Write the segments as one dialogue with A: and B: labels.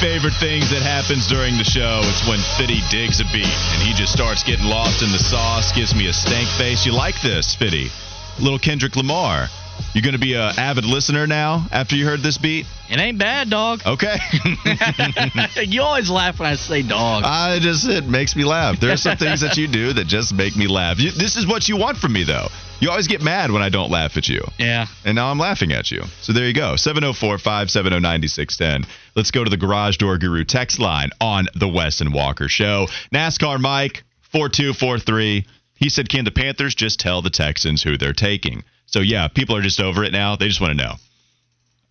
A: Favorite things that happens during the show. It's when Fitty digs a beat and he just starts getting lost in the sauce, gives me a stank face. You like this, Fitty? Little Kendrick Lamar. You going to be an avid listener now after you heard this beat?
B: It ain't bad, dog.
A: Okay.
B: you always laugh when I say dog.
A: I just it makes me laugh. There are some things that you do that just make me laugh. You, this is what you want from me, though. You always get mad when I don't laugh at you.
B: Yeah.
A: And now I'm laughing at you. So there you go. 704 570 9610. Let's go to the Garage Door Guru text line on the Wes and Walker Show. NASCAR Mike, 4243. He said, Can the Panthers just tell the Texans who they're taking? So yeah, people are just over it now. They just want to know.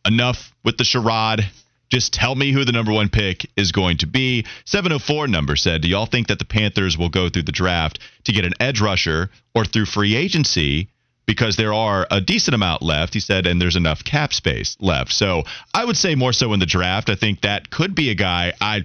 A: Enough with the charade. Just tell me who the number one pick is going to be. 704 number said, Do y'all think that the Panthers will go through the draft to get an edge rusher or through free agency? Because there are a decent amount left, he said, and there's enough cap space left. So I would say more so in the draft. I think that could be a guy I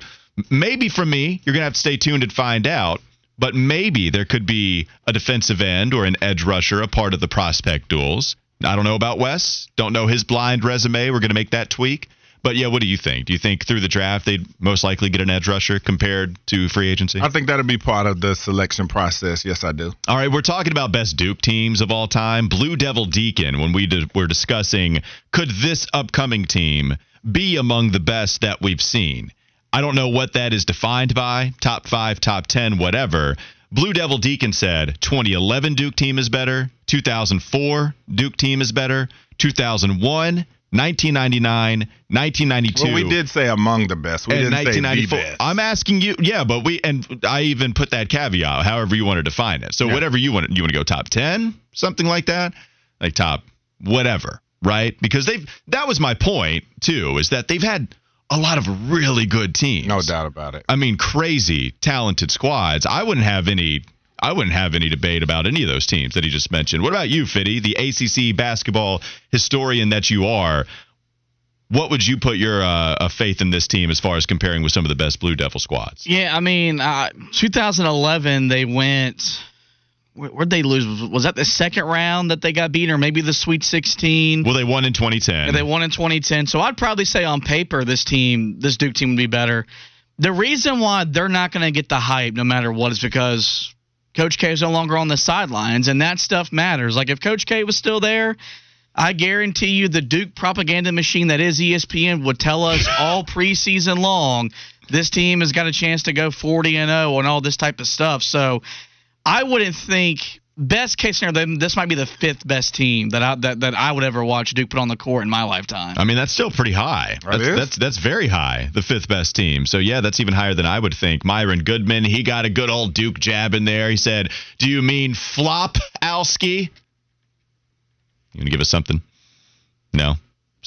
A: maybe for me, you're gonna have to stay tuned and find out. But maybe there could be a defensive end or an edge rusher, a part of the prospect duels. I don't know about Wes. Don't know his blind resume. We're going to make that tweak. But yeah, what do you think? Do you think through the draft they'd most likely get an edge rusher compared to free agency?
C: I think that'll be part of the selection process. Yes, I do.
A: All right, we're talking about best Duke teams of all time. Blue Devil Deacon, when we did, were discussing could this upcoming team be among the best that we've seen? I don't know what that is defined by top five, top 10, whatever. Blue Devil Deacon said 2011 Duke team is better, 2004 Duke team is better, 2001, 1999, 1992.
C: Well, we did say among the best. We didn't say the best.
A: I'm asking you, yeah, but we and I even put that caveat, however you want to define it. So
C: Yeah.
A: whatever you want, you want to go top 10, something like that, like top whatever, right? Because they've that was my point too, is that they've had a lot of really good teams.
C: No doubt about it.
A: I mean, crazy talented squads. I wouldn't have any. I wouldn't have any debate about any of those teams that he just mentioned. What about you, Fitty, the ACC basketball historian that you are? What would you put your uh, uh, faith in this team as far as comparing with some of the best Blue Devil squads?
B: Yeah, I mean, uh, 2011 they went. Where, where'd they lose? Was, that the second round that they got beaten, or maybe the Sweet 16?
A: Well, they won in 2010.
B: And they won in 2010. So I'd probably say on paper this team, this Duke team would be better. The reason why they're not going to get the hype no matter what is because Coach K is no longer on the sidelines, and that stuff matters. Like if Coach K was still there, I guarantee you the Duke propaganda machine that is ESPN would tell us all preseason long this team has got a chance to go 40 and 0 and all this type of stuff. So I wouldn't think best case scenario this might be the fifth best team that I that, that I would ever watch Duke put on the court in my lifetime.
A: I mean, that's still pretty high. That's,
C: is?
A: that's that's very high. The fifth best team. So yeah, that's even higher than I would think. Myron Goodman, he got a good old Duke jab in there. He said, "Do you mean flop, Alski?" You gonna give us something? No.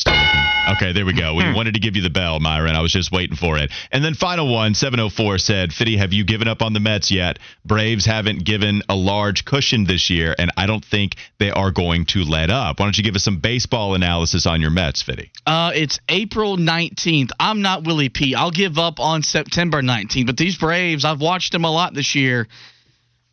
A: Okay, there we go. We wanted to give you the bell, Myron. I was just waiting for it. And then final one, 704 said, Fitty, have you given up on the Mets yet? Braves haven't given a large cushion this year, and I don't think they are going to let up. Why don't you give us some baseball analysis on your Mets, Fitty?
B: Uh, it's April 19th. I'm not Willie P. I'll give up on September 19th. But these Braves, I've watched them a lot this year.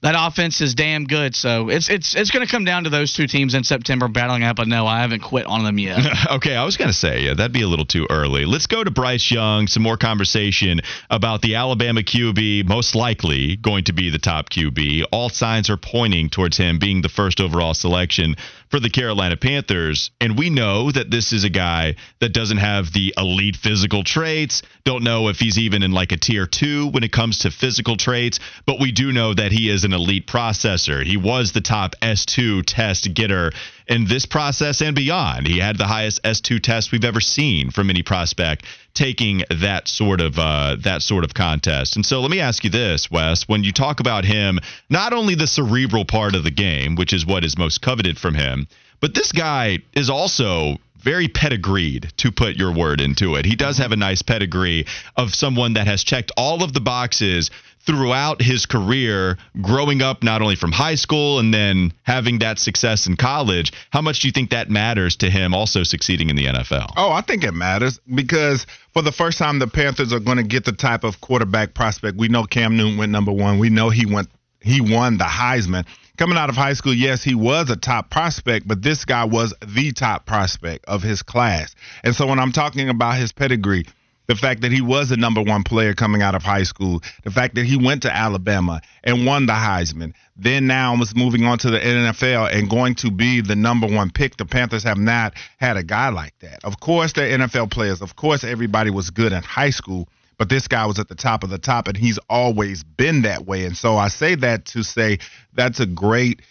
B: That offense is damn good. So it's it's it's going to come down to those two teams in September battling out. But no, I haven't quit on them yet.
A: okay, I was going to say, yeah, that'd be a little too early. Let's go to Bryce Young, some more conversation about the Alabama QB, most likely going to be the top QB. All signs are pointing towards him being the first overall selection for the Carolina Panthers. And we know that this is a guy that doesn't have the elite physical traits. Don't know if he's even in like a tier two when it comes to physical traits, but we do know that he is an elite processor. He was the top S2 test getter in this process and beyond. He had the highest S2 test we've ever seen from any prospect taking that sort of uh, that sort of contest. And so let me ask you this, Wes, when you talk about him, not only the cerebral part of the game, which is what is most coveted from him, but this guy is also very pedigreed, to put your word into it. He does have a nice pedigree of someone that has checked all of the boxes throughout his career, growing up not only from high school and then having that success in college. How much do you think that matters to him also succeeding in the NFL?
C: Oh, I think it matters because for the first time, the Panthers are going to get the type of quarterback prospect. We know Cam Newton went number one. We know he went he won the Heisman. Coming out of high school, yes, he was a top prospect, but this guy was the top prospect of his class. And so when I'm talking about his pedigree, the fact that he was the number one player coming out of high school, the fact that he went to Alabama and won the Heisman, then now was moving on to the NFL and going to be the number one pick. The Panthers have not had a guy like that. Of course, they're NFL players. Of course, everybody was good in high school, but this guy was at the top of the top, and he's always been that way. And so I say that to say that's a great,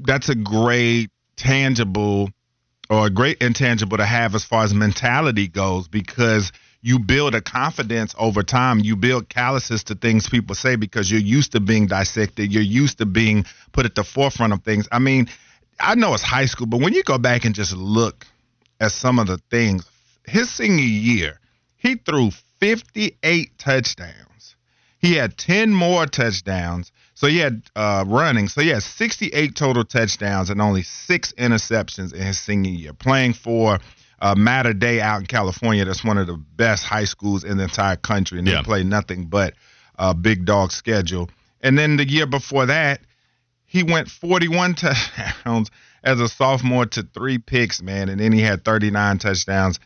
C: that's a great tangible or a great intangible to have as far as mentality goes because you build a confidence over time. You build calluses to things people say because you're used to being dissected. You're used to being put at the forefront of things. I mean, I know it's high school, but when you go back and just look at some of the things, his senior year, he threw 58 touchdowns. He had 10 more touchdowns. So he had uh, running. So he had 68 total touchdowns and only six interceptions in his senior year, playing for uh, Mater Dei out in California. That's one of the best high schools in the entire country, and
A: Yeah.
C: they play nothing but uh, big dog schedule. And then the year before that, he went 41 touchdowns as a sophomore to three picks, man, and then he had 39 touchdowns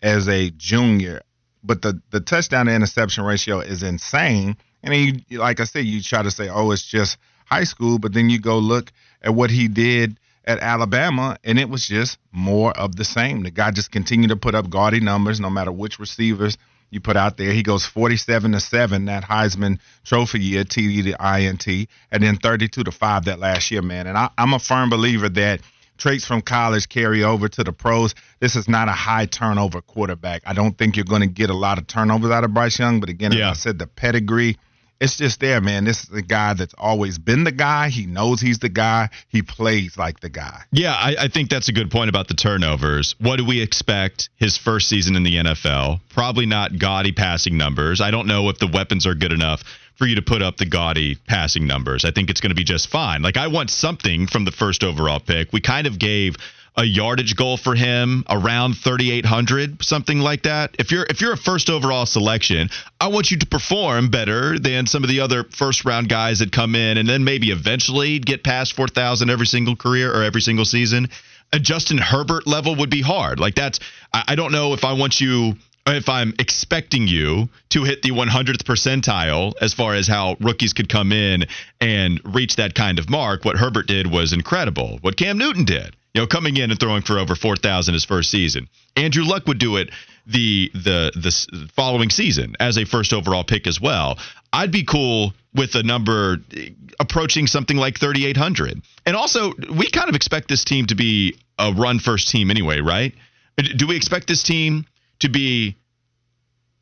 C: as a junior. But the the touchdown to interception ratio is insane. And then you, like I said, you try to say, oh, it's just high school, but then you go look at what he did at Alabama, and it was just more of the same. The guy just continued to put up gaudy numbers, no matter which receivers you put out there. He goes 47 to seven that Heisman Trophy year, TD to INT, and then 32 to five that last year, man. And I, I'm a firm believer that traits from college carry over to the pros. This is not a high turnover quarterback. I don't think you're going to get a lot of turnovers out of Bryce Young, but again,
A: Yeah.
C: as I said, the pedigree. It's just there, man. This is a guy that's always been the guy. He knows he's the guy. He plays like the guy.
A: Yeah, I, I think that's a good point about the turnovers. What do we expect his first season in the NFL? Probably not gaudy passing numbers. I don't know if the weapons are good enough for you to put up the gaudy passing numbers. I think it's going to be just fine. Like, I want something from the first overall pick. We kind of gave a yardage goal for him around 3800 something like that. If you're if you're a first overall selection i want you to perform better than some of the other first round guys that come in and then maybe eventually get past 4000 every single career or every single season. A justin herbert level would be hard. Like that's i, I don't know if i want you if I'm expecting you to hit the 100th percentile as far as how rookies could come in and reach that kind of mark, what Herbert did was incredible. What Cam Newton did, you know, coming in and throwing for over 4,000 his first season. Andrew Luck would do it the the the following season as a first overall pick as well. I'd be cool with a number eh, approaching something like 3,800. And also, we kind of expect this team to be a run first team anyway, right? Do we expect this team to be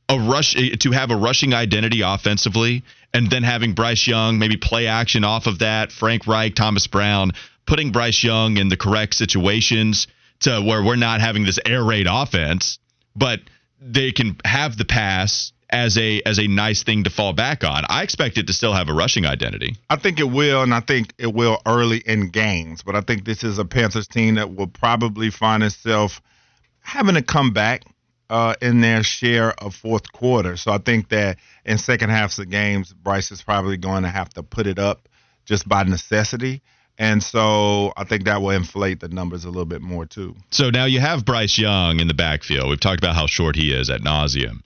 A: a rush to have a rushing identity offensively and then having Bryce Young maybe play action off of that, Frank Reich, Thomas Brown, putting Bryce Young in the correct situations to where we're not having this air raid offense, but they can have the pass as a as a nice thing to fall back on. I expect it to still have a rushing identity.
C: I think it will, and I think it will early in games. But I think this is a Panthers team that will probably find itself having to come back uh, in their share of fourth quarter. So I think that in second halves of games, Bryce is probably going to have to put it up just by necessity. And so I think that will inflate the numbers a little bit more too.
A: So now you have Bryce Young in the backfield. We've talked about how short he is at nauseum.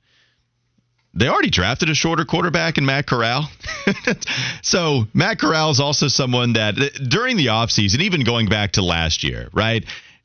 A: They already drafted a shorter quarterback in Matt Corral. so Matt Corral is also someone that during the offseason, even going back to last year, right?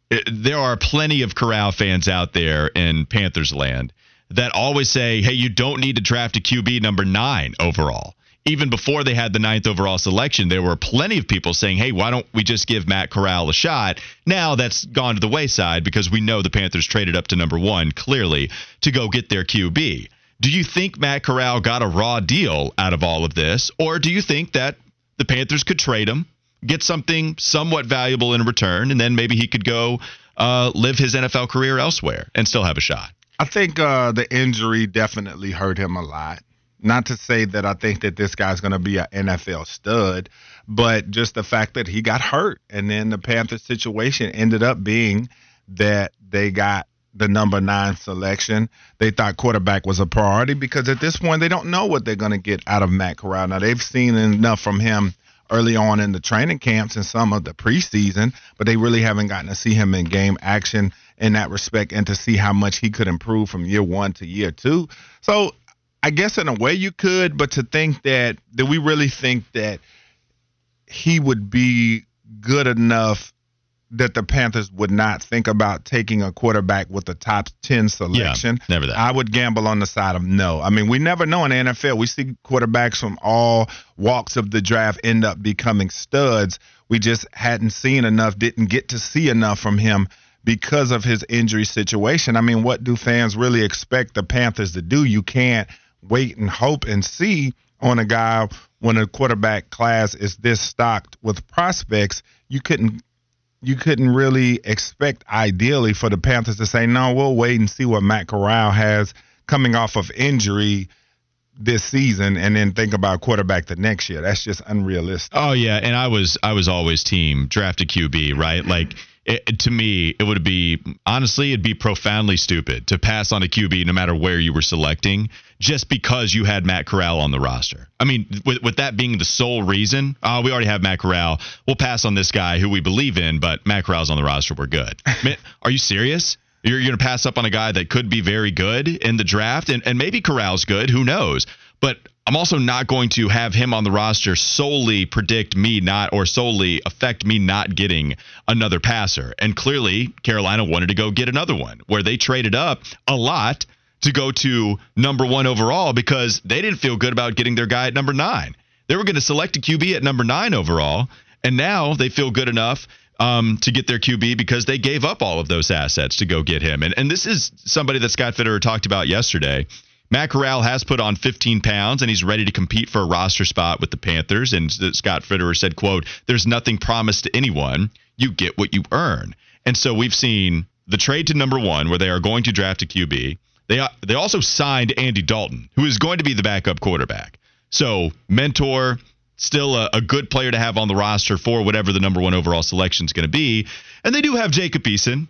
A: it- There are plenty of Corral fans out there in Panthers land that always say, hey, you don't need to draft a QB number nine overall. Even before they had the ninth overall selection, there were plenty of people saying, hey, why don't we just give Matt Corral a shot? Now that's gone to the wayside because we know the Panthers traded up to number one, clearly, to go get their QB. Do you think Matt Corral got a raw deal out of all of this? Or do you think that the Panthers could trade him, get something somewhat valuable in return, and then maybe he could go uh, live his NFL career elsewhere and still have a shot?
C: I think uh, the injury definitely hurt him a lot. Not to say that I think that this guy's going to be an NFL stud, but just the fact that he got hurt. And then the Panthers situation ended up being that they got the number nine selection. They thought quarterback was a priority because at this point, they don't know what they're going to get out of Matt Corral. Now, they've seen enough from him early on in the training camps and some of the preseason, but they really haven't gotten to see him in game action in that respect and to see how much he could improve from year one to year two. So I guess in a way you could, but to think that that we really think that he would be good enough that the Panthers would not think about taking a quarterback with the top 10 selection.
A: Yeah, never that.
C: I would gamble on the side of no. I mean, we never know in the NFL. We see quarterbacks from all walks of the draft end up becoming studs. We just hadn't seen enough, didn't get to see enough from him because of his injury situation. I mean, what do fans really expect the Panthers to do? You can't wait and hope and see on a guy when a quarterback class is this stocked with prospects. You couldn't you couldn't really expect ideally for the Panthers to say, no, we'll wait and see what Matt Corral has coming off of injury this season and then think about quarterback the next year. That's just unrealistic.
A: Oh yeah, and I was I was always team draft a QB, right? Like it, to me, it would be honestly, it'd be profoundly stupid to pass on a QB no matter where you were selecting, just because you had Matt Corral on the roster. I mean, with, with that being the sole reason, uh, we already have Matt Corral. We'll pass on this guy who we believe in, but Matt Corral's on the roster. We're good. Are you serious? You're, you're going to pass up on a guy that could be very good in the draft, and, and maybe Corral's good. Who knows? But I'm also not going to have him on the roster solely predict me not or solely affect me not getting another passer. And clearly, Carolina wanted to go get another one where they traded up a lot to go to number one overall because they didn't feel good about getting their guy at number nine. They were going to select a QB at number nine overall, and now they feel good enough um, to get their QB because they gave up all of those assets to go get him. And and this is somebody that Scott Fitterer talked about yesterday. Matt Corral has put on 15 pounds and he's ready to compete for a roster spot with the Panthers. And Scott Fitterer said, "quote There's nothing promised to anyone. You get what you earn." And so we've seen the trade to number one, where they are going to draft a QB. They they also signed Andy Dalton, who is going to be the backup quarterback. So mentor, still a, a good player to have on the roster for whatever the number one overall selection is going to be. And they do have Jacob Eason.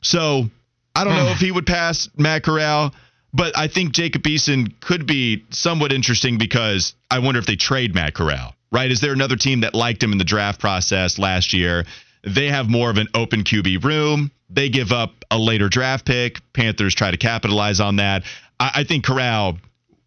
A: So I don't know hmm. if he would pass Matt Corral. But I think Jacob Eason could be somewhat interesting because I wonder if they trade Matt Corral, right? Is there another team that liked him in the draft process last year? They have more of an open QB room. They give up a later draft pick. Panthers try to capitalize on that. I, I think Corral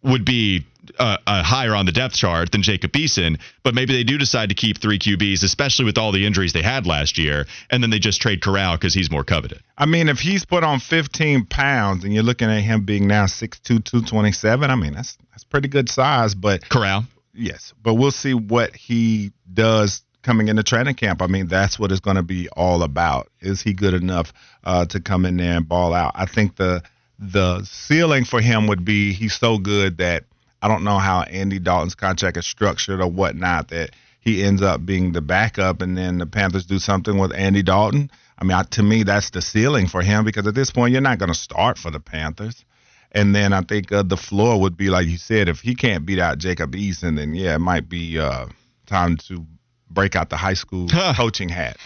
A: would be uh, uh, higher on the depth chart than Jacob Eason, but maybe they do decide to keep three QBs, especially with all the injuries they had last year, and then they just trade Corral because he's more coveted.
C: I mean, if he's put on 15 pounds and you're looking at him being now 6'2", 227, I mean, that's that's pretty good size, but
A: Corral.
C: Yes, but we'll see what he does coming into training camp. I mean, that's what it's going to be all about. Is he good enough uh, to come in there and ball out? I think the the ceiling for him would be he's so good that – I don't know how Andy Dalton's contract is structured or whatnot that he ends up being the backup and then the Panthers do something with Andy Dalton. I mean, I, to me, that's the ceiling for him because at this point, you're not going to start for the Panthers. And then I think uh, the floor would be, like you said, if he can't beat out Jacob Eason, then yeah, it might be uh, time to break out the high school coaching hat.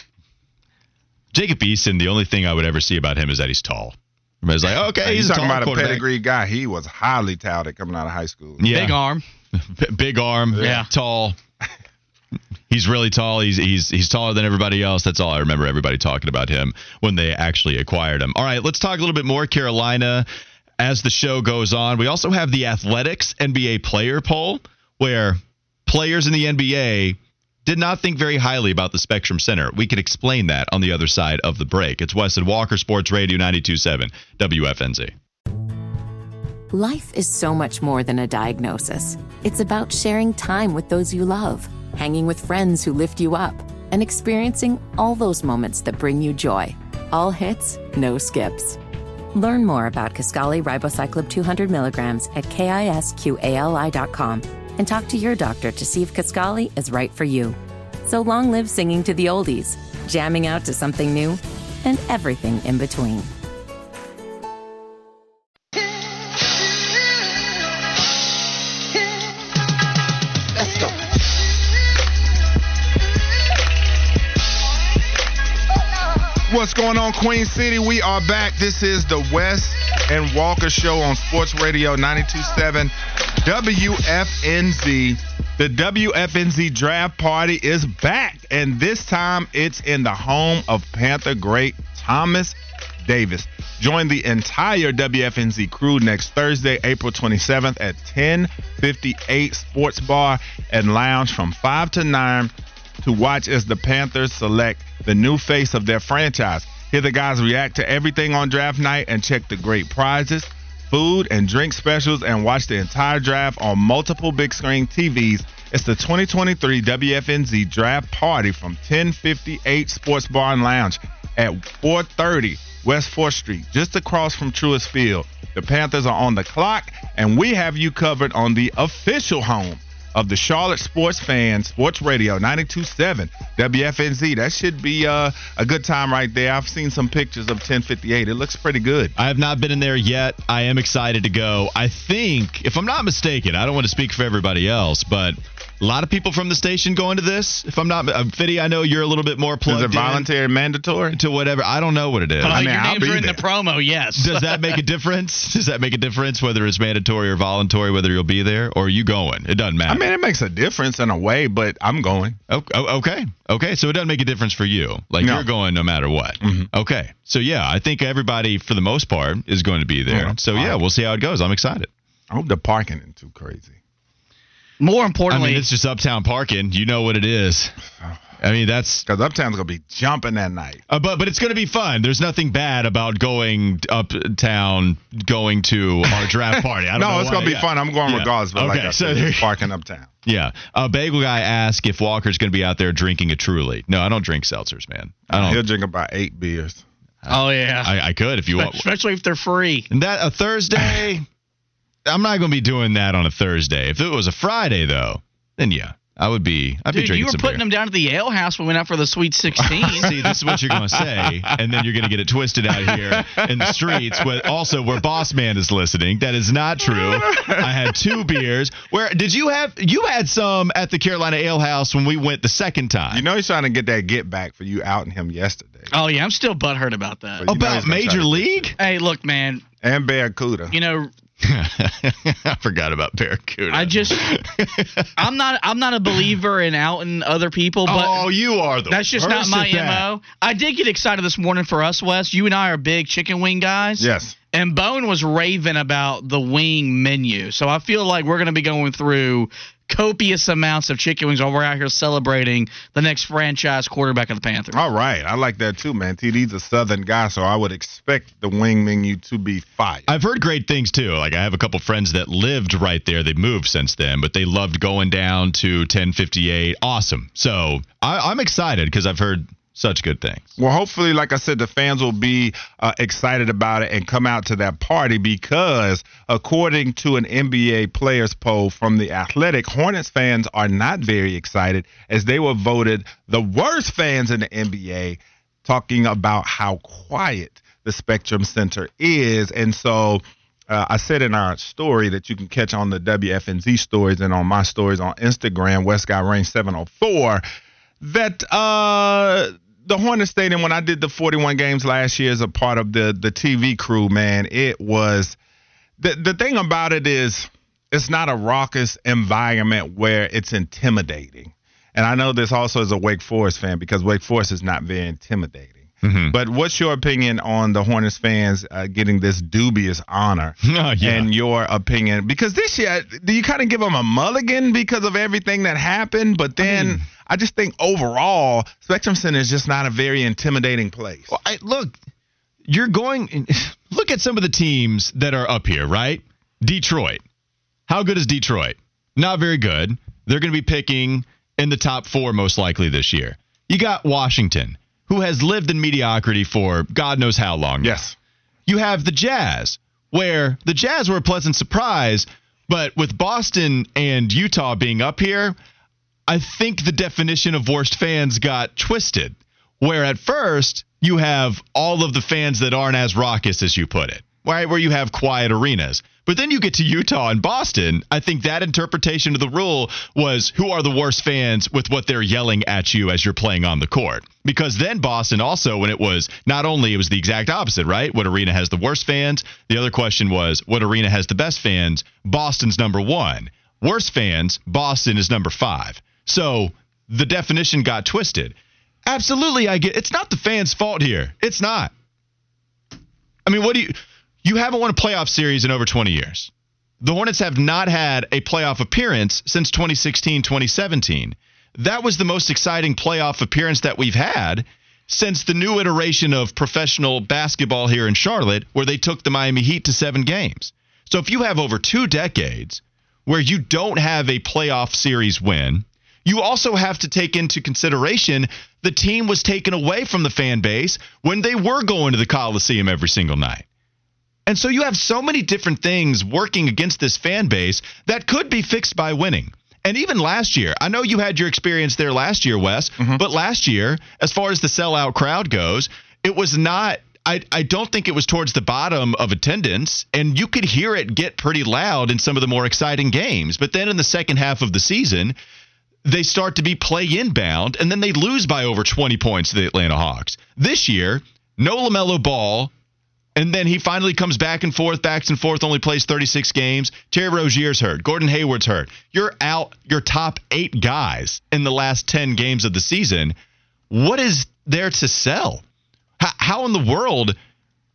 A: Jacob Eason, the only thing I would ever see about him is that he's tall. Everybody's like, okay, he's,
C: he's talking about a pedigree guy. He was highly touted coming out of high school.
B: Yeah. Big arm.
A: big arm. Yeah. Tall. he's really tall. He's he's he's taller than everybody else. That's all I remember everybody talking about him when they actually acquired him. All right, let's talk a little bit more Carolina as the show goes on. We also have the Athletics NBA player poll where players in the NBA did not think very highly about the Spectrum Center. We can explain that on the other side of the break. It's Wes and Walker Sports Radio 927 WFNZ.
D: Life is so much more than a diagnosis. It's about sharing time with those you love, hanging with friends who lift you up, and experiencing all those moments that bring you joy. All hits, no skips. Learn more about Kisqali Ribociclib 200 milligrams at kisqali.com and talk to your doctor to see if Kisqali is right for you. So long live singing to the oldies, jamming out to something new, and everything in between.
C: What's going on, Queen City? We are back. This is the Wes and Walker Show on Sports Radio 927 WFNZ. The WFNZ draft party is back, and this time it's in the home of Panther great Thomas Davis. Join the entire WFNZ crew next Thursday, April 27th at 1058 Sports Bar and Lounge from 5 to 9 to watch as the Panthers select the new face of their franchise. Hear the guys react to everything on draft night and check the great prizes, food, and drink specials and watch the entire draft on multiple big screen TVs. It's the 2023 WFNZ Draft Party from 1058 Sports Bar and Lounge at 430 West 4th Street, just across from Truist Field. The Panthers are on the clock, and we have you covered on the official home of the Charlotte sports fans, Sports Radio 927 WFNZ. That should be uh, a good time right there. I've seen some pictures of 1058. It looks pretty good.
A: I have not been in there yet. I am excited to go. I think, if I'm not mistaken, I don't want to speak for everybody else, but a lot of people from the station going to this. If I'm not, uh, Fitty, I know you're a little bit more plugged
C: Is it
A: in
C: voluntary, mandatory?
A: to whatever. I don't know what it is.
B: But
C: I
B: uh,
C: mean,
B: your
C: I'll
B: names are in
C: there.
B: the promo, yes.
A: Does that make a difference? Does that make a difference whether it's mandatory or voluntary, whether you'll be there or are you going? It doesn't matter.
C: I mean, it makes a difference in a way, but I'm going.
A: O- o- Okay. Okay. So it doesn't make a difference for you. Like
C: No.
A: you're going no matter what. Okay. So yeah, I think everybody for the most part is going to be there.
C: Yeah.
A: So yeah, we'll see how it goes. I'm excited.
C: I hope the parking isn't too crazy.
B: More
A: I
B: importantly,
A: mean, it's just uptown parking. You know what it is. I mean, that's
C: Because Uptown's going to be jumping that night.
A: uh, but but it's going to be fun. There's nothing bad about going uptown, going to our draft party. I don't know
C: No, it's
A: why.
C: going to be
A: Yeah.
C: fun. I'm going
A: Yeah.
C: regardless. But like
A: Okay,
C: I
A: so
C: said,
A: there-
C: parking Uptown.
A: Yeah. A bagel guy asked if Walker's going to be out there drinking a Truly. No, I don't drink seltzers, man. I
C: He'll drink about eight beers.
B: oh yeah,
A: I, I could if you want.
B: especially if they're free.
A: And that a Thursday, I'm not going to be doing that on a Thursday. If it was a Friday though, then yeah, I would be. I'd be drinking
B: you were
A: some
B: putting
A: beer.
B: them down at the ale house when we went out for the Sweet 16.
A: See, this is what you're going to say, and then you're going to get it twisted out here in the streets. But also, where Boss Man is listening, that is not true. I had two beers. Where did you have? You had some at the Carolina Ale House when we went the second time.
C: You know he's trying to get that get back for you outing him yesterday.
B: oh yeah, I'm still butthurt about that.
A: about Major League?
B: Hey, look, man.
C: And Barracuda.
B: You know,
A: I forgot about Barracuda.
B: I just, I'm not, I'm not a believer in outing other people, but
A: oh, you are the
B: that's just not my mo. I did get excited this morning for us, Wes. You and I are big chicken wing guys.
C: Yes.
B: And Bone was raving about the wing menu. So I feel like we're going to be going through copious amounts of chicken wings while we're out here celebrating the next franchise quarterback of the Panthers.
C: All right. I like that too, man. TD's a southern guy, so I would expect the wing menu to be fire.
A: I've heard great things too. Like I have a couple friends that lived right there. They moved since then, but they loved going down to 1058. Awesome. So I, I'm excited because I've heard such good things.
C: Well, hopefully, like I said, the fans will be uh, excited about it and come out to that party because, according to an NBA players poll from the Athletic, Hornets fans are not very excited as they were voted the worst fans in the NBA, talking about how quiet the Spectrum Center is. And so, uh, I said in our story that you can catch on the WFNZ stories and on my stories on Instagram, West Guy Range 704, that uh, the Hornet Stadium, when I did the 41 games last year as a part of the, the TV crew, man, it was the, the thing about it is it's not a raucous environment where it's intimidating. And I know this also as a Wake Forest fan because Wake Forest is not very intimidating. But what's your opinion on the Hornets fans uh, getting this dubious honor?
A: Oh, yeah.
C: And your opinion, because this year, do you kind of give them a mulligan because of everything that happened? But then I, just think overall, Spectrum Center is just not a very intimidating place.
A: Well, I, look, you're going. Look at some of the teams that are up here, right? Detroit. How good is Detroit? Not very good. They're going to be picking in the top four most likely this year. You got Washington, who has lived in mediocrity for God knows how long.
C: Yes.
A: You have the Jazz, where the Jazz were a pleasant surprise, but with Boston and Utah being up here, I think the definition of worst fans got twisted. Where at first you have all of the fans that aren't as raucous as you put it, right? Where you have quiet arenas. But then you get to Utah and Boston. I think that interpretation of the rule was who are the worst fans with what they're yelling at you as you're playing on the court. Because then Boston also, when it was not only it was the exact opposite, right? What arena has the worst fans? The other question was what arena has the best fans? Boston's number one. Worst fans, Boston is number five. So the definition got twisted. Absolutely, I get it's not the fans' fault here. It's not. I mean, what do you you haven't won a playoff series in over 20 years. The Hornets have not had a playoff appearance since 2016 2017. That was the most exciting playoff appearance that we've had since the new iteration of professional basketball here in Charlotte, where they took the Miami Heat to seven games. So if you have over two decades where you don't have a playoff series win, you also have to take into consideration the team was taken away from the fan base when they were going to the Coliseum every single night. And so you have so many different things working against this fan base that could be fixed by winning. And even last year, I know you had your experience there last year, Wes, mm-hmm. but last year, as far as the sellout crowd goes, it was not I, I don't think it was towards the bottom of attendance, and you could hear it get pretty loud in some of the more exciting games. But then in the second half of the season, they start to be play inbound, and then they lose by over 20 points to the Atlanta Hawks. This year, no LaMelo Ball, and then he finally comes back and forth, backs and forth, only plays 36 games. Terry Rozier's hurt. Gordon Hayward's hurt. You're out your top eight guys in the last 10 games of the season. What is there to sell? How, how in the world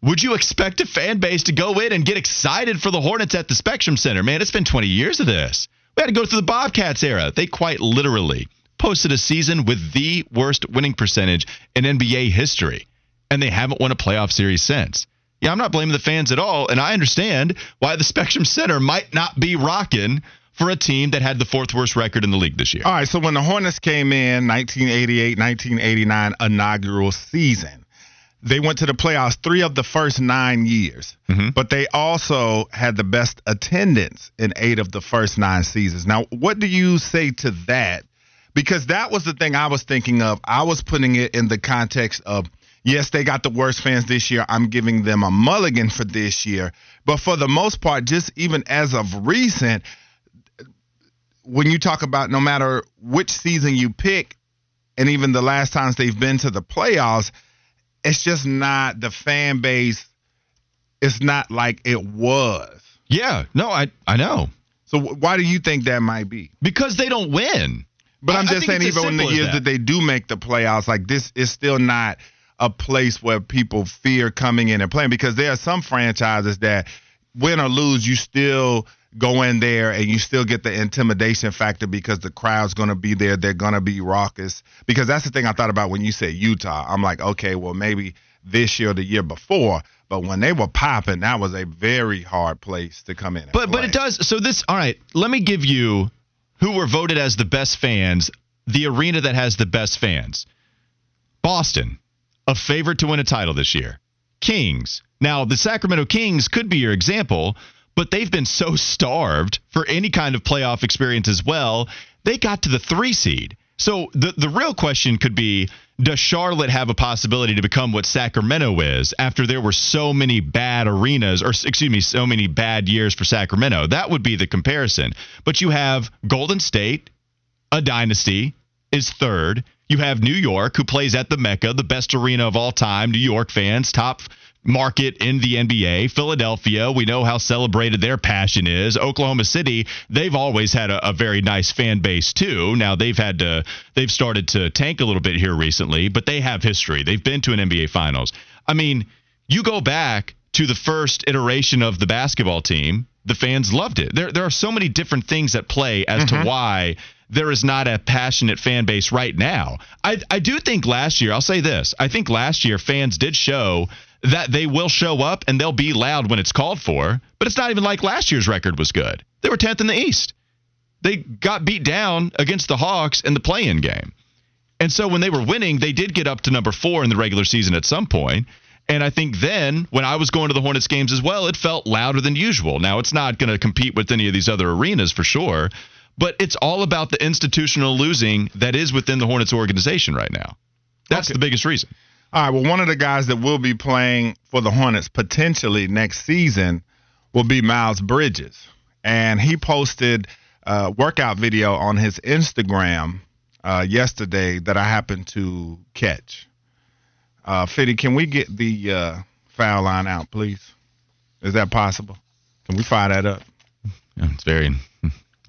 A: would you expect a fan base to go in and get excited for the Hornets at the Spectrum Center? Man, it's been 20 years of this. We had to go through the Bobcats era. They quite literally posted a season with the worst winning percentage in NBA history, and they haven't won a playoff series since. Yeah, I'm not blaming the fans at all, and I understand why the Spectrum Center might not be rocking for a team that had the fourth worst record in the league this year.
C: All right, so when the Hornets came in 1988, 1989 inaugural season, they went to the playoffs three of the first nine years, mm-hmm. but they also had the best attendance in eight of the first nine seasons. Now, what do you say to that? Because that was the thing I was thinking of. I was putting it in the context of yes, they got the worst fans this year. I'm giving them a mulligan for this year. But for the most part, just even as of recent, when you talk about no matter which season you pick, and even the last times they've been to the playoffs, it's just not the fan base. It's not like it was.
A: Yeah, no, I I know.
C: So why do you think that might be?
A: Because they don't win.
C: But I'm just saying, even in the years that. that they do make the playoffs, like this is still not a place where people fear coming in and playing because there are some franchises that win or lose, you still go in there and you still get the intimidation factor because the crowd's going to be there. They're going to be raucous. Because that's the thing I thought about when you said Utah. I'm like, okay, well, maybe this year or the year before. But when they were popping, that was a very hard place to come in.
A: but
C: play.
A: but it does. So this, all right. Let me give you who were voted as the best fans. The arena that has the best fans. Boston, a favorite to win a title this year. Kings. Now the Sacramento Kings could be your example but they've been so starved for any kind of playoff experience as well. They got to the three seed. So the the real question could be does Charlotte have a possibility to become what Sacramento is after there were so many bad arenas or excuse me so many bad years for Sacramento that would be the comparison but you have Golden State a dynasty is third you have New York who plays at the Mecca the best arena of all time New York fans top market in the NBA. Philadelphia, we know how celebrated their passion is. Oklahoma City, they've always had a, a, very nice fan base too. Now they've had to they've started to tank a little bit here recently, but they have history. They've been to an NBA finals. I mean, you go back to the first iteration of the basketball team, the fans loved it. There there are so many different things at play as mm-hmm. to why there is not a passionate fan base right now. I I do think last year, I'll say this. I think last year fans did show that they will show up and they'll be loud when it's called for. But it's not even like last year's record was good. They were 10th in the East. They got beat down against the Hawks in the play in game. And so when they were winning, they did get up to number four in the regular season at some point. And I think then, when I was going to the Hornets games as well, it felt louder than usual. Now, it's not going to compete with any of these other arenas for sure, but it's all about the institutional losing that is within the Hornets organization right now. That's okay. the biggest reason.
C: All right. Well, one of the guys that will be playing for the Hornets potentially next season will be Miles Bridges. And he posted a workout video on his Instagram uh, yesterday that I happened to catch. Uh, Fitty, can we get the uh, foul line out, please? Is that possible? Can we fire that up?
A: Yeah, it's very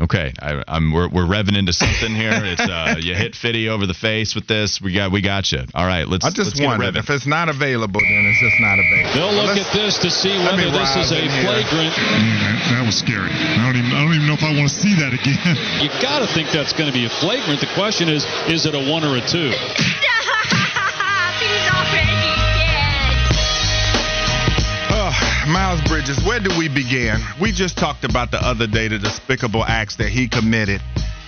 A: okay. I, am we're, we're revving into something here. It's uh, you hit Fitty over the face with this. We got we got you. All right, let's.
C: I just
A: let's
C: wonder if it's not available, then it's just not available.
E: They'll look at this to see whether this is a flagrant.
F: that, that was scary. I don't even I don't even know if I want to see that again.
E: You got to think that's going to be a flagrant. The question is, is it a one or a two?
C: Miles Bridges, where do we begin? We just talked about the other day the despicable acts that he committed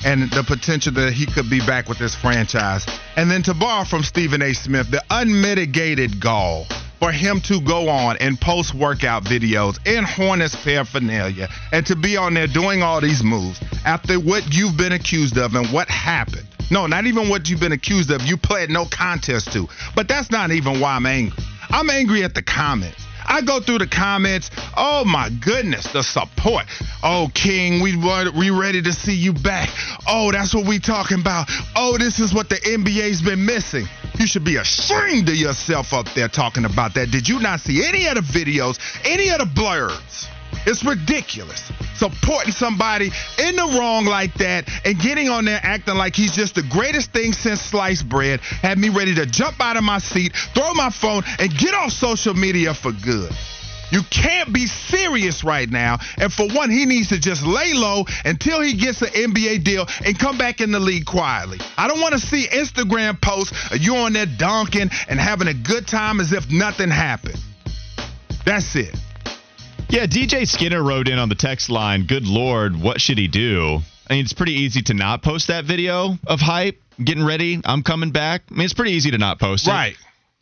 C: and the potential that he could be back with this franchise. And then to borrow from Stephen A. Smith, the unmitigated gall for him to go on and post workout videos in Hornets paraphernalia and to be on there doing all these moves after what you've been accused of and what happened. No, not even what you've been accused of. You pled no contest to. But that's not even why I'm angry. I'm angry at the comments. I go through the comments. Oh my goodness, the support. Oh King, we we ready to see you back. Oh, that's what we talking about. Oh, this is what the NBA's been missing. You should be ashamed of yourself up there talking about that. Did you not see any of the videos, any of the blurs? It's ridiculous. Supporting somebody in the wrong like that and getting on there acting like he's just the greatest thing since sliced bread had me ready to jump out of my seat, throw my phone, and get off social media for good. You can't be serious right now. And for one, he needs to just lay low until he gets an NBA deal and come back in the league quietly. I don't want to see Instagram posts of you on there donking and having a good time as if nothing happened. That's it.
A: Yeah, DJ Skinner wrote in on the text line, Good Lord, what should he do? I mean, it's pretty easy to not post that video of hype, getting ready, I'm coming back. I mean, it's pretty easy to not post
C: it. Right.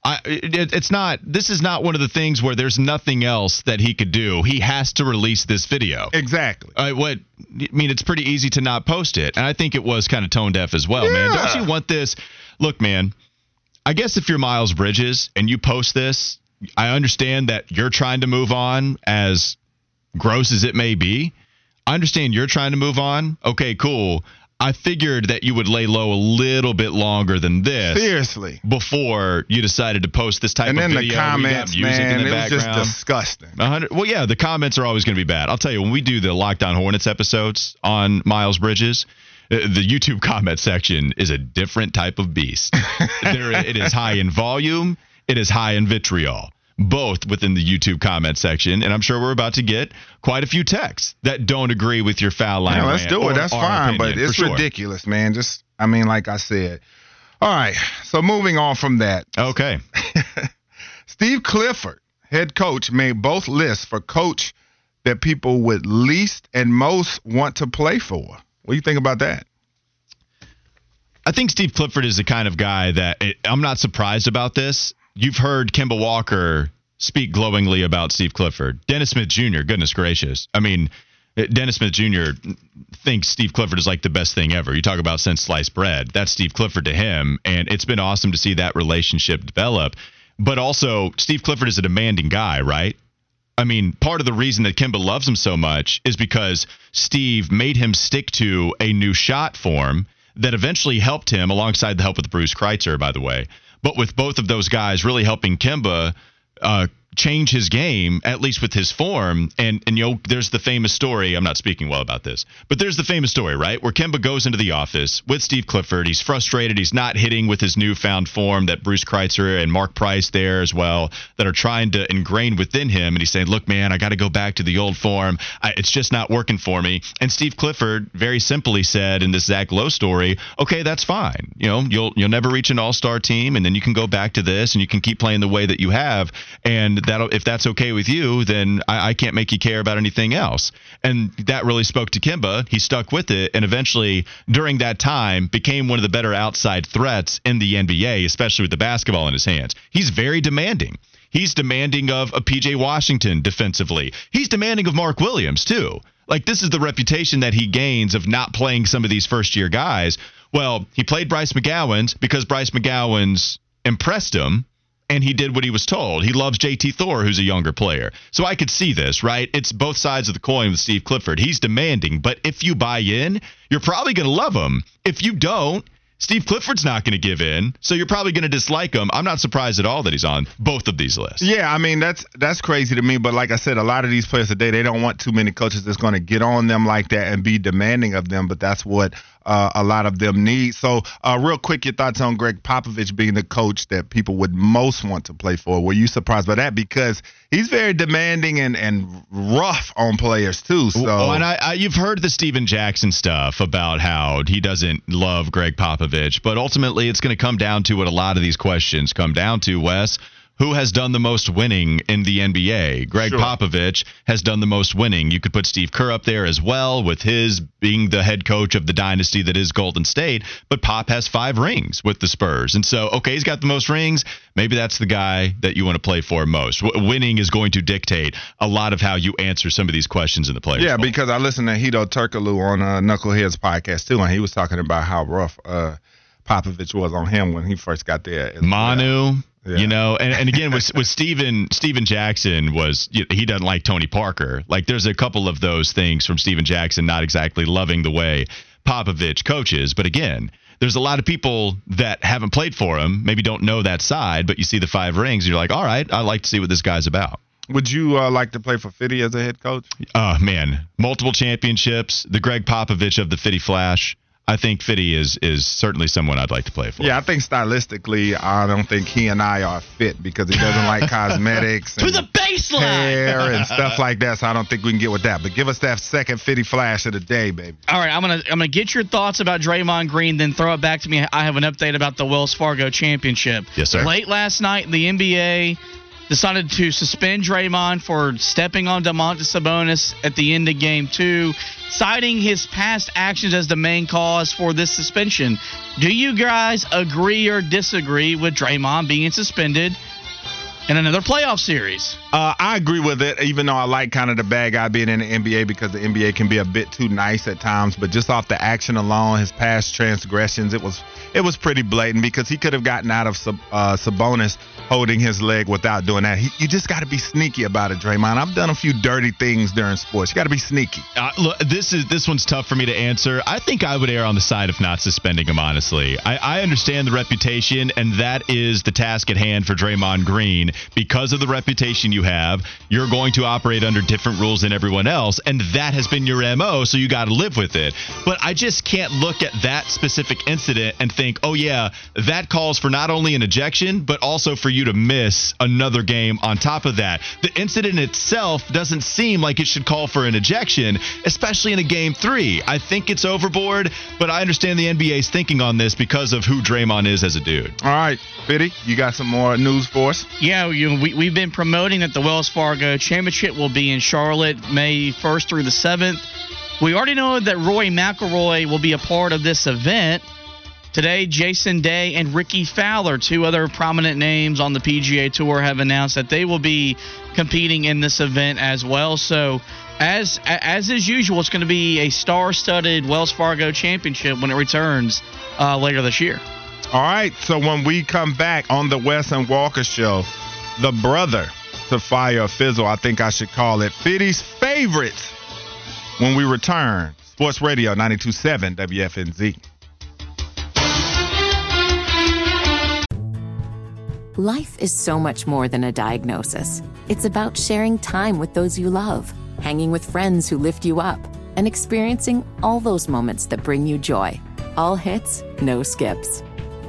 A: I, it, it's not. This is not one of the things where there's nothing else that he could do. He has to release this video.
C: Exactly.
A: Uh, what I mean, it's pretty easy to not post it, and I think it was kind of tone deaf as well, yeah. man. Don't you want this? Look, man. I guess if you're Miles Bridges and you post this, I understand that you're trying to move on, as gross as it may be. I understand you're trying to move on. Okay, cool. I figured that you would lay low a little bit longer than this.
C: Seriously.
A: Before you decided to post this type
C: and
A: of video.
C: And then the comments, man, the it background. was just disgusting.
A: well, yeah, the comments are always going to be bad. I'll tell you, when we do the Lockdown Hornets episodes on Miles Bridges, uh, the YouTube comment section is a different type of beast. there, it is high in volume it is high in vitriol both within the YouTube comment section, and I'm sure we're about to get quite a few texts that don't agree with your foul line.
C: Yeah, let's do it. That's fine, opinion, but it's sure. ridiculous, man. Just, I mean, like I said. All right, so moving on from that.
A: Okay.
C: Steve Clifford, head coach, made both lists for coach that people would least and most want to play for. What do you think about that?
A: I think Steve Clifford is the kind of guy that it, I'm not surprised about this you've heard Kemba Walker speak glowingly about Steve Clifford. Dennis Smith Jr., goodness gracious. I mean, eh, Dennis Smith Jr. thinks Steve Clifford is like the best thing ever. You talk about since sliced bread. That's Steve Clifford to him. And it's been awesome to see that relationship develop. But also, Steve Clifford is a demanding guy, right? I mean, part of the reason that Kemba loves him so much is because Steve made him stick to a new shot form that eventually helped him, alongside the help with Bruce Kreutzer, by the way, but with both of those guys really helping Kemba uh, change his game, at least with his form. And and you know, there's the famous story. I'm not speaking well about this, but there's the famous story, right? Where Kemba goes into the office with Steve Clifford. He's frustrated. He's not hitting with his newfound form that Bruce Kreutzer and Mark Price there as well that are trying to ingrain within him. And he's saying, "Look, man, I got to go back to the old form. I, it's just not working for me." And Steve Clifford very simply said in this Zach Lowe story, "Okay, that's fine. You know, you'll you'll never reach an All Star team, and then you can go back to this, and you can keep playing the way that you have, and that if that's okay with you, then I, I can't make you care about anything else." And that really spoke to Kemba. He stuck with it, and eventually, during that time, became one of the better outside threats in the NBA, especially with the basketball in his hands. He's very demanding. He's demanding of a PJ Washington defensively. He's demanding of Mark Williams too. Like this is the reputation that he gains of not playing some of these first year guys. Well, he played Bryce McGowens because Bryce McGowens impressed him and he did what he was told. He loves JT Thor, who's a younger player. So I could see this, right? It's both sides of the coin with Steve Clifford. He's demanding, but if you buy in, you're probably going to love him. If you don't, Steve Clifford's not going to give in, so you're probably going to dislike him. I'm not surprised at all that he's on both of these lists.
C: Yeah, I mean that's that's crazy to me. But like I said, a lot of these players today they don't want too many coaches that's going to get on them like that and be demanding of them. But that's what uh, a lot of them need. So, uh, real quick, your thoughts on Gregg Popovich being the coach that people would most want to play for? Were you surprised by that? Because he's very demanding and, and rough on players too. So,
A: oh, and I, I, you've heard the Stephen Jackson stuff about how he doesn't love Gregg Popovich, but ultimately, it's going to come down to what a lot of these questions come down to, Wes who has done the most winning in the NBA? Gregg sure. Popovich has done the most winning. You could put Steve Kerr up there as well with his being the head coach of the dynasty that is Golden State, but Pop has 5 rings with the Spurs. And so, okay, he's got the most rings. Maybe that's the guy that you want to play for most. W- winning is going to dictate a lot of how you answer some of these questions in the players.
C: Yeah, because I listened to Hedo Turkoglu on uh, Knuckleheads podcast too, and he was talking about how rough uh, Popovich was on him when he first got there.
A: Manu. Well. Yeah. You know, and, and again with with Stephen Stephen Jackson was he doesn't like Tony Parker. Like there's a couple of those things from Stephen Jackson not exactly loving the way Popovich coaches, but again, there's a lot of people that haven't played for him, maybe don't know that side, but you see the five rings, you're like, all right, I'd like to see what this guy's about.
C: Would you uh, like to play for Fitty as a head coach?
A: Oh man, multiple championships, the Gregg Popovich of the Fitty Flash. I think Fitty is is certainly someone I'd like to play for.
C: Yeah, I think stylistically, I don't think he and I are fit because he doesn't like cosmetics
B: to the baseline
C: hair and stuff like that. So I don't think we can get with that. But give us that second Fitty flash of the day, baby.
B: All right, I'm gonna I'm gonna get your thoughts about Draymond Green, then throw it back to me. I have an update about the Wells Fargo Championship.
A: Yes, sir.
B: Late last night, the NBA decided to suspend Draymond for stepping on Domantas Sabonis at the end of game two, citing his past actions as the main cause for this suspension. Do you guys agree or disagree with Draymond being suspended in another playoff series?
C: Uh, I agree with it, even though I like kind of the bad guy being in the NBA because the NBA can be a bit too nice at times. But just off the action alone, his past transgressions, it was it was pretty blatant because he could have gotten out of uh, Sabonis holding his leg without doing that. He, you just got to be sneaky about it, Draymond. I've done a few dirty things during sports. You got to be sneaky.
A: Uh, look, this is this one's tough for me to answer. I think I would err on the side of not suspending him. Honestly, I, I understand the reputation, and that is the task at hand for Draymond Green. Because of the reputation you have, you're going to operate under different rules than everyone else, and that has been your mo. So you got to live with it. But I just can't look at that specific incident and think, oh yeah, that calls for not only an ejection but also for you to miss another game on top of that. The incident itself doesn't seem like it should call for an ejection, especially in a game three. I think it's overboard, but I understand the NBA's thinking on this because of who Draymond is as a dude.
C: All right, Fitty, you got some more news for us?
B: Yeah, you, we, we've been promoting that the Wells Fargo Championship will be in Charlotte May 1st through the 7th. We already know that Rory McIlroy will be a part of this event. Today, Jason Day and Rickie Fowler, two other prominent names on the PGA Tour, have announced that they will be competing in this event as well. So, as as is usual, it's going to be a star-studded Wells Fargo Championship when it returns uh, later this year.
C: All right. So when we come back on the Wes and Walker Show, the brother Fire Fizzle, I think I should call it Fitty's favorite. When we return, Sports Radio 92.7 WFNZ.
D: Life is so much more than a diagnosis. It's about sharing time with those you love, hanging with friends who lift you up, and experiencing all those moments that bring you joy. All hits, no skips.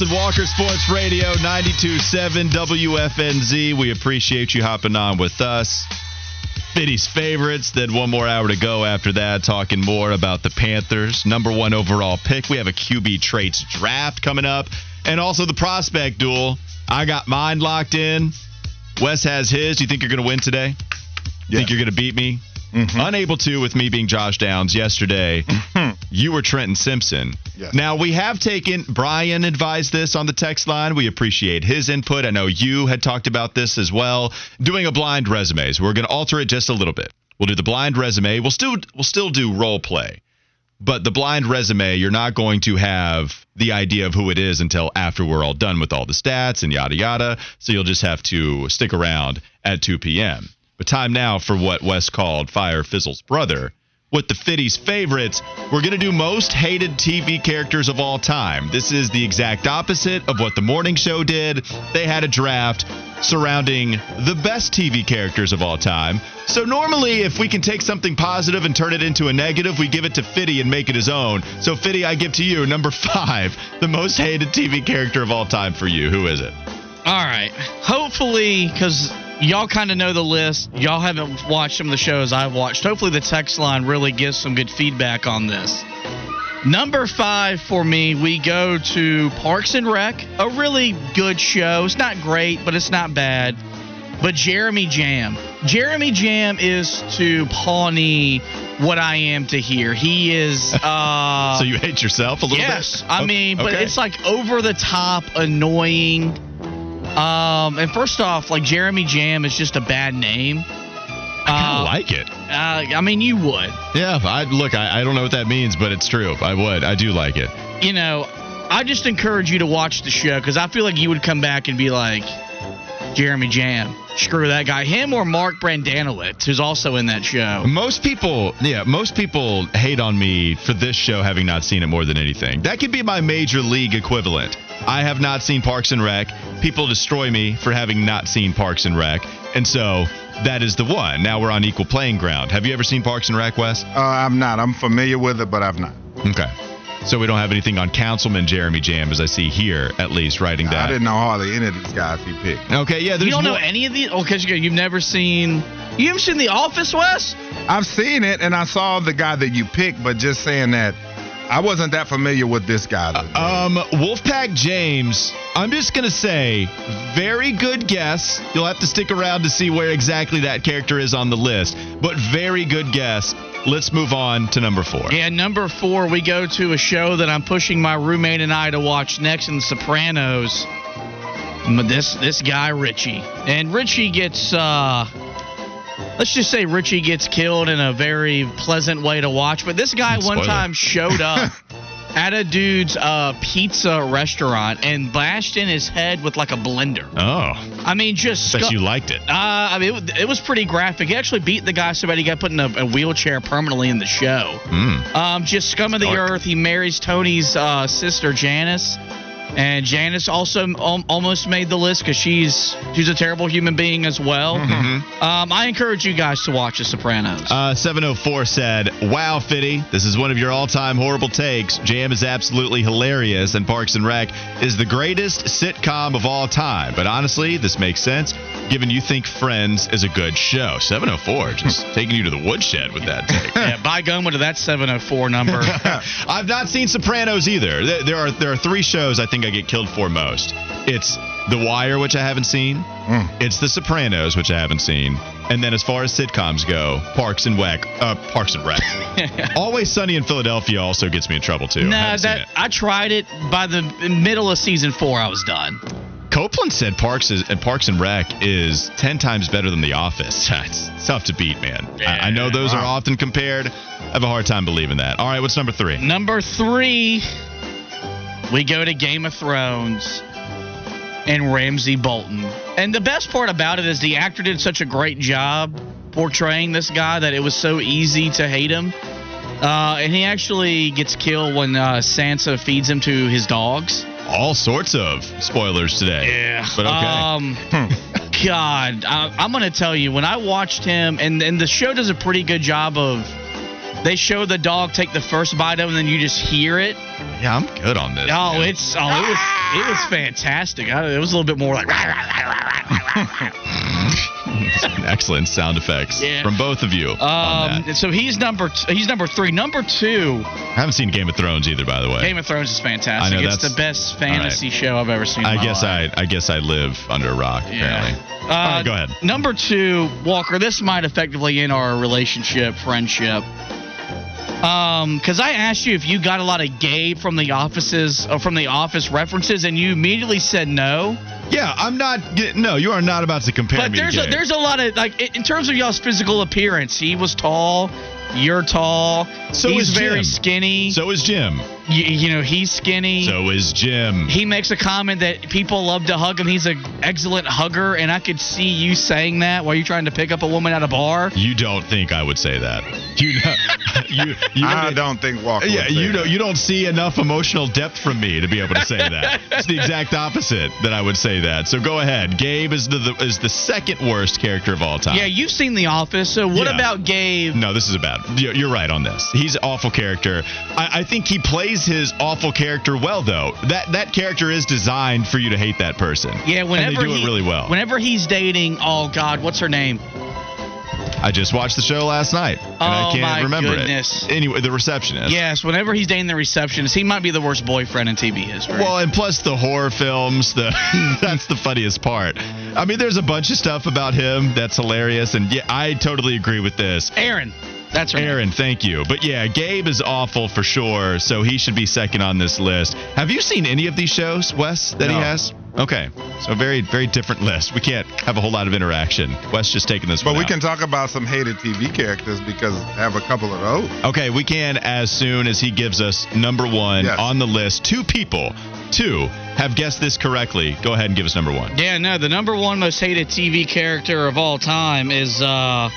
A: And Walker Sports Radio 92.7 WFNZ. We appreciate you hopping on with us. Fitty's favorites. Then one more hour to go after that, talking more about the Panthers. Number one overall pick. We have a QB traits draft coming up. And also the prospect duel. I got mine locked in. Wes has his. Do you think you're going to win today?
C: Yeah.
A: Think you're going to beat me?
C: Mm-hmm.
A: Unable to with me being Josh Downs yesterday. you were Trenton Simpson.
C: Yes.
A: Now we have taken Brian advised this on the text line. We appreciate his input. I know you had talked about this as well. Doing a blind resume. So we're going to alter it just a little bit. We'll do the blind resume. We'll still we'll still do role play. But the blind resume, you're not going to have the idea of who it is until after we're all done with all the stats and yada yada. So you'll just have to stick around at 2 p.m. But time now for what Wes called Fire Fizzle's brother. With the Fitty's favorites, we're going to do most hated TV characters of all time. This is the exact opposite of what the morning show did. They had a draft surrounding the best TV characters of all time. So normally, if we can take something positive and turn it into a negative, we give it to Fitty and make it his own. So Fitty, I give to you number five, the most hated TV character of all time for you. Who is it?
B: All right. Hopefully, because y'all kind of know the list. Y'all haven't watched some of the shows I've watched. Hopefully, the text line really gives some good feedback on this. Number five for me, we go to Parks and Rec. A really good show. It's not great, but it's not bad. But Jeremy Jamm. Jeremy Jamm is to Pawnee what I am to here. He is. Uh,
A: So you hate yourself a little
B: yes,
A: bit?
B: I
A: Okay,
B: mean, but it's like over the top, annoying. Um, and first off, like Jeremy Jamm is just a bad name.
A: I kind
B: Uh,
A: of like it.
B: Uh, I mean, you would.
A: Yeah, I look. I, I don't know what that means, but it's true. I would. I do like it.
B: You know, I just encourage you to watch the show because I feel like you would come back and be like, Jeremy Jamm, screw that guy. Him or Mark Brendanawicz, who's also in that show.
A: Most people, yeah, most people hate on me for this show having not seen it more than anything. That could be my major league equivalent. I have not seen Parks and Rec. People destroy me for having not seen Parks and Rec, and so that is the one. Now we're on equal playing ground. Have you ever seen Parks and Rec, Wes?
C: Uh, I'm not. I'm familiar with it, but I've not.
A: Okay. So we don't have anything on Councilman Jeremy Jamm, as I see here, at least writing that.
C: I didn't know hardly any of these guys he picked.
A: Okay, yeah. There's
B: You don't know any of these? Oh, because you've never seen. You haven't seen The Office, Wes?
C: I've seen it, and I saw the guy that you picked, but just saying that, I wasn't that familiar with this guy.
A: Um, Wolfpack James, I'm just going to say, very good guess. You'll have to stick around to see where exactly that character is on the list, but very good guess. Let's move on to number four.
B: Yeah, number four, we go to a show that I'm pushing my roommate and I to watch next in The Sopranos. This this guy Richie, and Richie gets uh, let's just say Richie gets killed in a very pleasant way to watch. But this guy one time showed up at a dude's uh, pizza restaurant and bashed in his head with like a blender.
A: Oh,
B: I mean, just scu-
A: you liked it.
B: uh, I mean, it, it was pretty graphic. He actually beat the guy so bad he got put in a, a wheelchair permanently in the show.
A: Mm.
B: Um, just scum of the
A: Dark.
B: earth. He marries Tony's uh, sister Janice, and Janice also al- almost made the list because she's she's a terrible human being as well. Um, I encourage you guys to watch The Sopranos.
A: Uh, 704 said, Wow, Fitty, this is one of your all time horrible takes. Jamm is absolutely hilarious, and Parks and Rec is the greatest sitcom of all time. But honestly, this makes sense given you think Friends is a good show. 704, just taking you to the woodshed with that take.
B: yeah, by gum to that 704 number.
A: I've not seen Sopranos either. There- There are there are three shows I think I get killed for most. It's The Wire, which I haven't seen. It's The Sopranos, which I haven't seen. And then as far as sitcoms go, Parks and Rec. Uh, Parks and Rec. Always Sunny in Philadelphia also gets me in trouble too.
B: nah,
A: Haven't
B: that. I tried it. By the middle of season four, I was done.
A: Copeland said Parks is, and Parks and Rec is ten times better than The Office. It's tough to beat, man. I, I know those are often compared. I have a hard time believing that. All right, what's number three?
B: Number three, we go to Game of Thrones and Ramsay Bolton. And the best part about it is the actor did such a great job portraying this guy that it was so easy to hate him. Uh, and he actually gets killed when uh, Sansa feeds him to his dogs.
A: All sorts of spoilers today. Yeah. But okay.
B: Um, God, I, I'm gonna tell you when I watched him, and and the show does a pretty good job of. They show the dog take the first bite of, it, and then you just hear it.
A: yeah, I'm good on this.
B: Oh,
A: man.
B: it's oh, it was it was fantastic. I, it was a little bit more like.
A: excellent sound effects
B: Yeah.
A: from both of you.
B: Um, so he's number t- he's number three. Number two,
A: I haven't seen Game of Thrones either, by the way.
B: Game of Thrones is fantastic.
A: I know,
B: it's
A: that's-
B: the best fantasy show I've ever seen. in
A: I
B: my
A: guess
B: life.
A: I I guess I live under a rock apparently.
B: Uh,
A: All right, go ahead.
B: Number two, Walker. This might effectively end our relationship, friendship. Um, because I asked you if you got a lot of Gabe from the offices or from the office references, and you immediately said no.
A: Yeah, I'm not. get- No, you are not about to compare
B: But
A: me
B: there's
A: to
B: a, there's a lot of like in- terms of y'all's physical appearance. He was tall. You're tall.
A: So
B: he's
A: is
B: very skinny.
A: So is Jim.
B: You, you know he's skinny.
A: So is Jim.
B: he makes a comment that people love to hug him. He's an excellent hugger, and I could see you saying that while you're trying to pick up a woman at a bar.
A: You don't think I would say that? You know, you, you
C: I don't think Walker.
A: Yeah,
C: would say
A: you
C: that.
A: don't. You don't see enough emotional depth from me to be able to say that. it's the exact opposite that I would say that. So go ahead. Gabe is the, the is the second worst character of all time.
B: Yeah, you've seen The Office, so what
A: Yeah.
B: about Gabe?
A: No, this is a bad. You're you're right on this. He's an awful character. I, I think he plays his awful character well, though. That that character is designed for you to hate that person.
B: Yeah, whenever
A: and they do
B: he,
A: it really well.
B: Whenever he's dating, oh God, what's her name?
A: I just watched the show last night, and I
B: Oh,
A: can't
B: my
A: remember
B: goodness.
A: it. Anyway, the receptionist.
B: Yes, whenever he's dating the receptionist, he might be the worst boyfriend in TV history.
A: Well, and plus the horror films, the that's the funniest part. I mean, there's a bunch of stuff about him that's hilarious, and yeah, I totally agree with this.
B: Erin, that's right.
A: Erin, thank you. But yeah, Gabe is awful for sure, so he should be second on this list. Have you seen any of these shows, Wes, that he has? Okay, so very, very different list. We can't have a whole lot of interaction. Wes just taking this
C: But
A: one
C: we
A: out.
C: can talk about some hated TV characters because I have a couple of those.
A: Okay, we can as soon as he gives us number one
C: Yes.
A: on the list. Two people, two have guessed this correctly. Go ahead and give us number one.
B: Yeah, no, the number one most hated TV character of all time is uh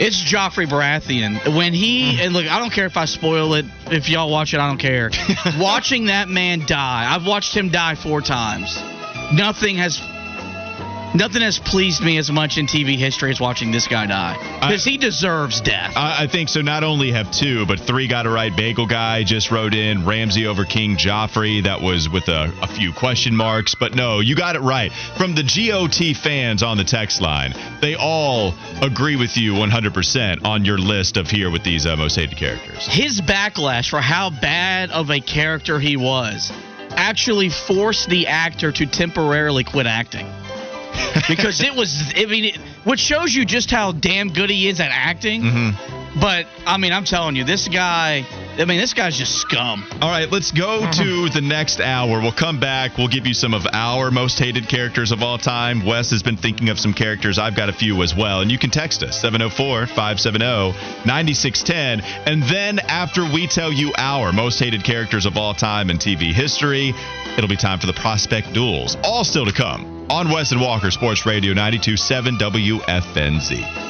B: it's Joffrey Baratheon. When he
A: Hmm.
B: and look, I don't care if I spoil it. If y'all watch it, I don't care. Watching that man die, I've watched him die four times. Nothing has nothing has pleased me as much in TV history as watching this guy die because he deserves death.
A: I, I think so. Not only have two, but three got it right. Bagel guy just wrote in Ramsay over King Joffrey. That was with a, a few question marks, but no, you got it right. From the GOT fans on the text line, they all agree with you 100% on your list of here with these uh, most hated characters.
B: his backlash for how bad of a character he was actually forced the actor to temporarily quit acting. Because it was, I mean, it, which shows you just how damn good he is at acting.
A: Mm-hmm.
B: But, I mean, I'm telling you, this guy, I mean, this guy's just scum.
A: All right, let's go uh-huh. to the next hour. We'll come back. We'll give you some of our most hated characters of all time. Wes has been thinking of some characters. I've got a few as well. And you can text us 704 570 9610. And then after we tell you our most hated characters of all time in TV history, it'll be time for the prospect duels. All still to come on Wes and Walker Sports Radio 927 WFNZ.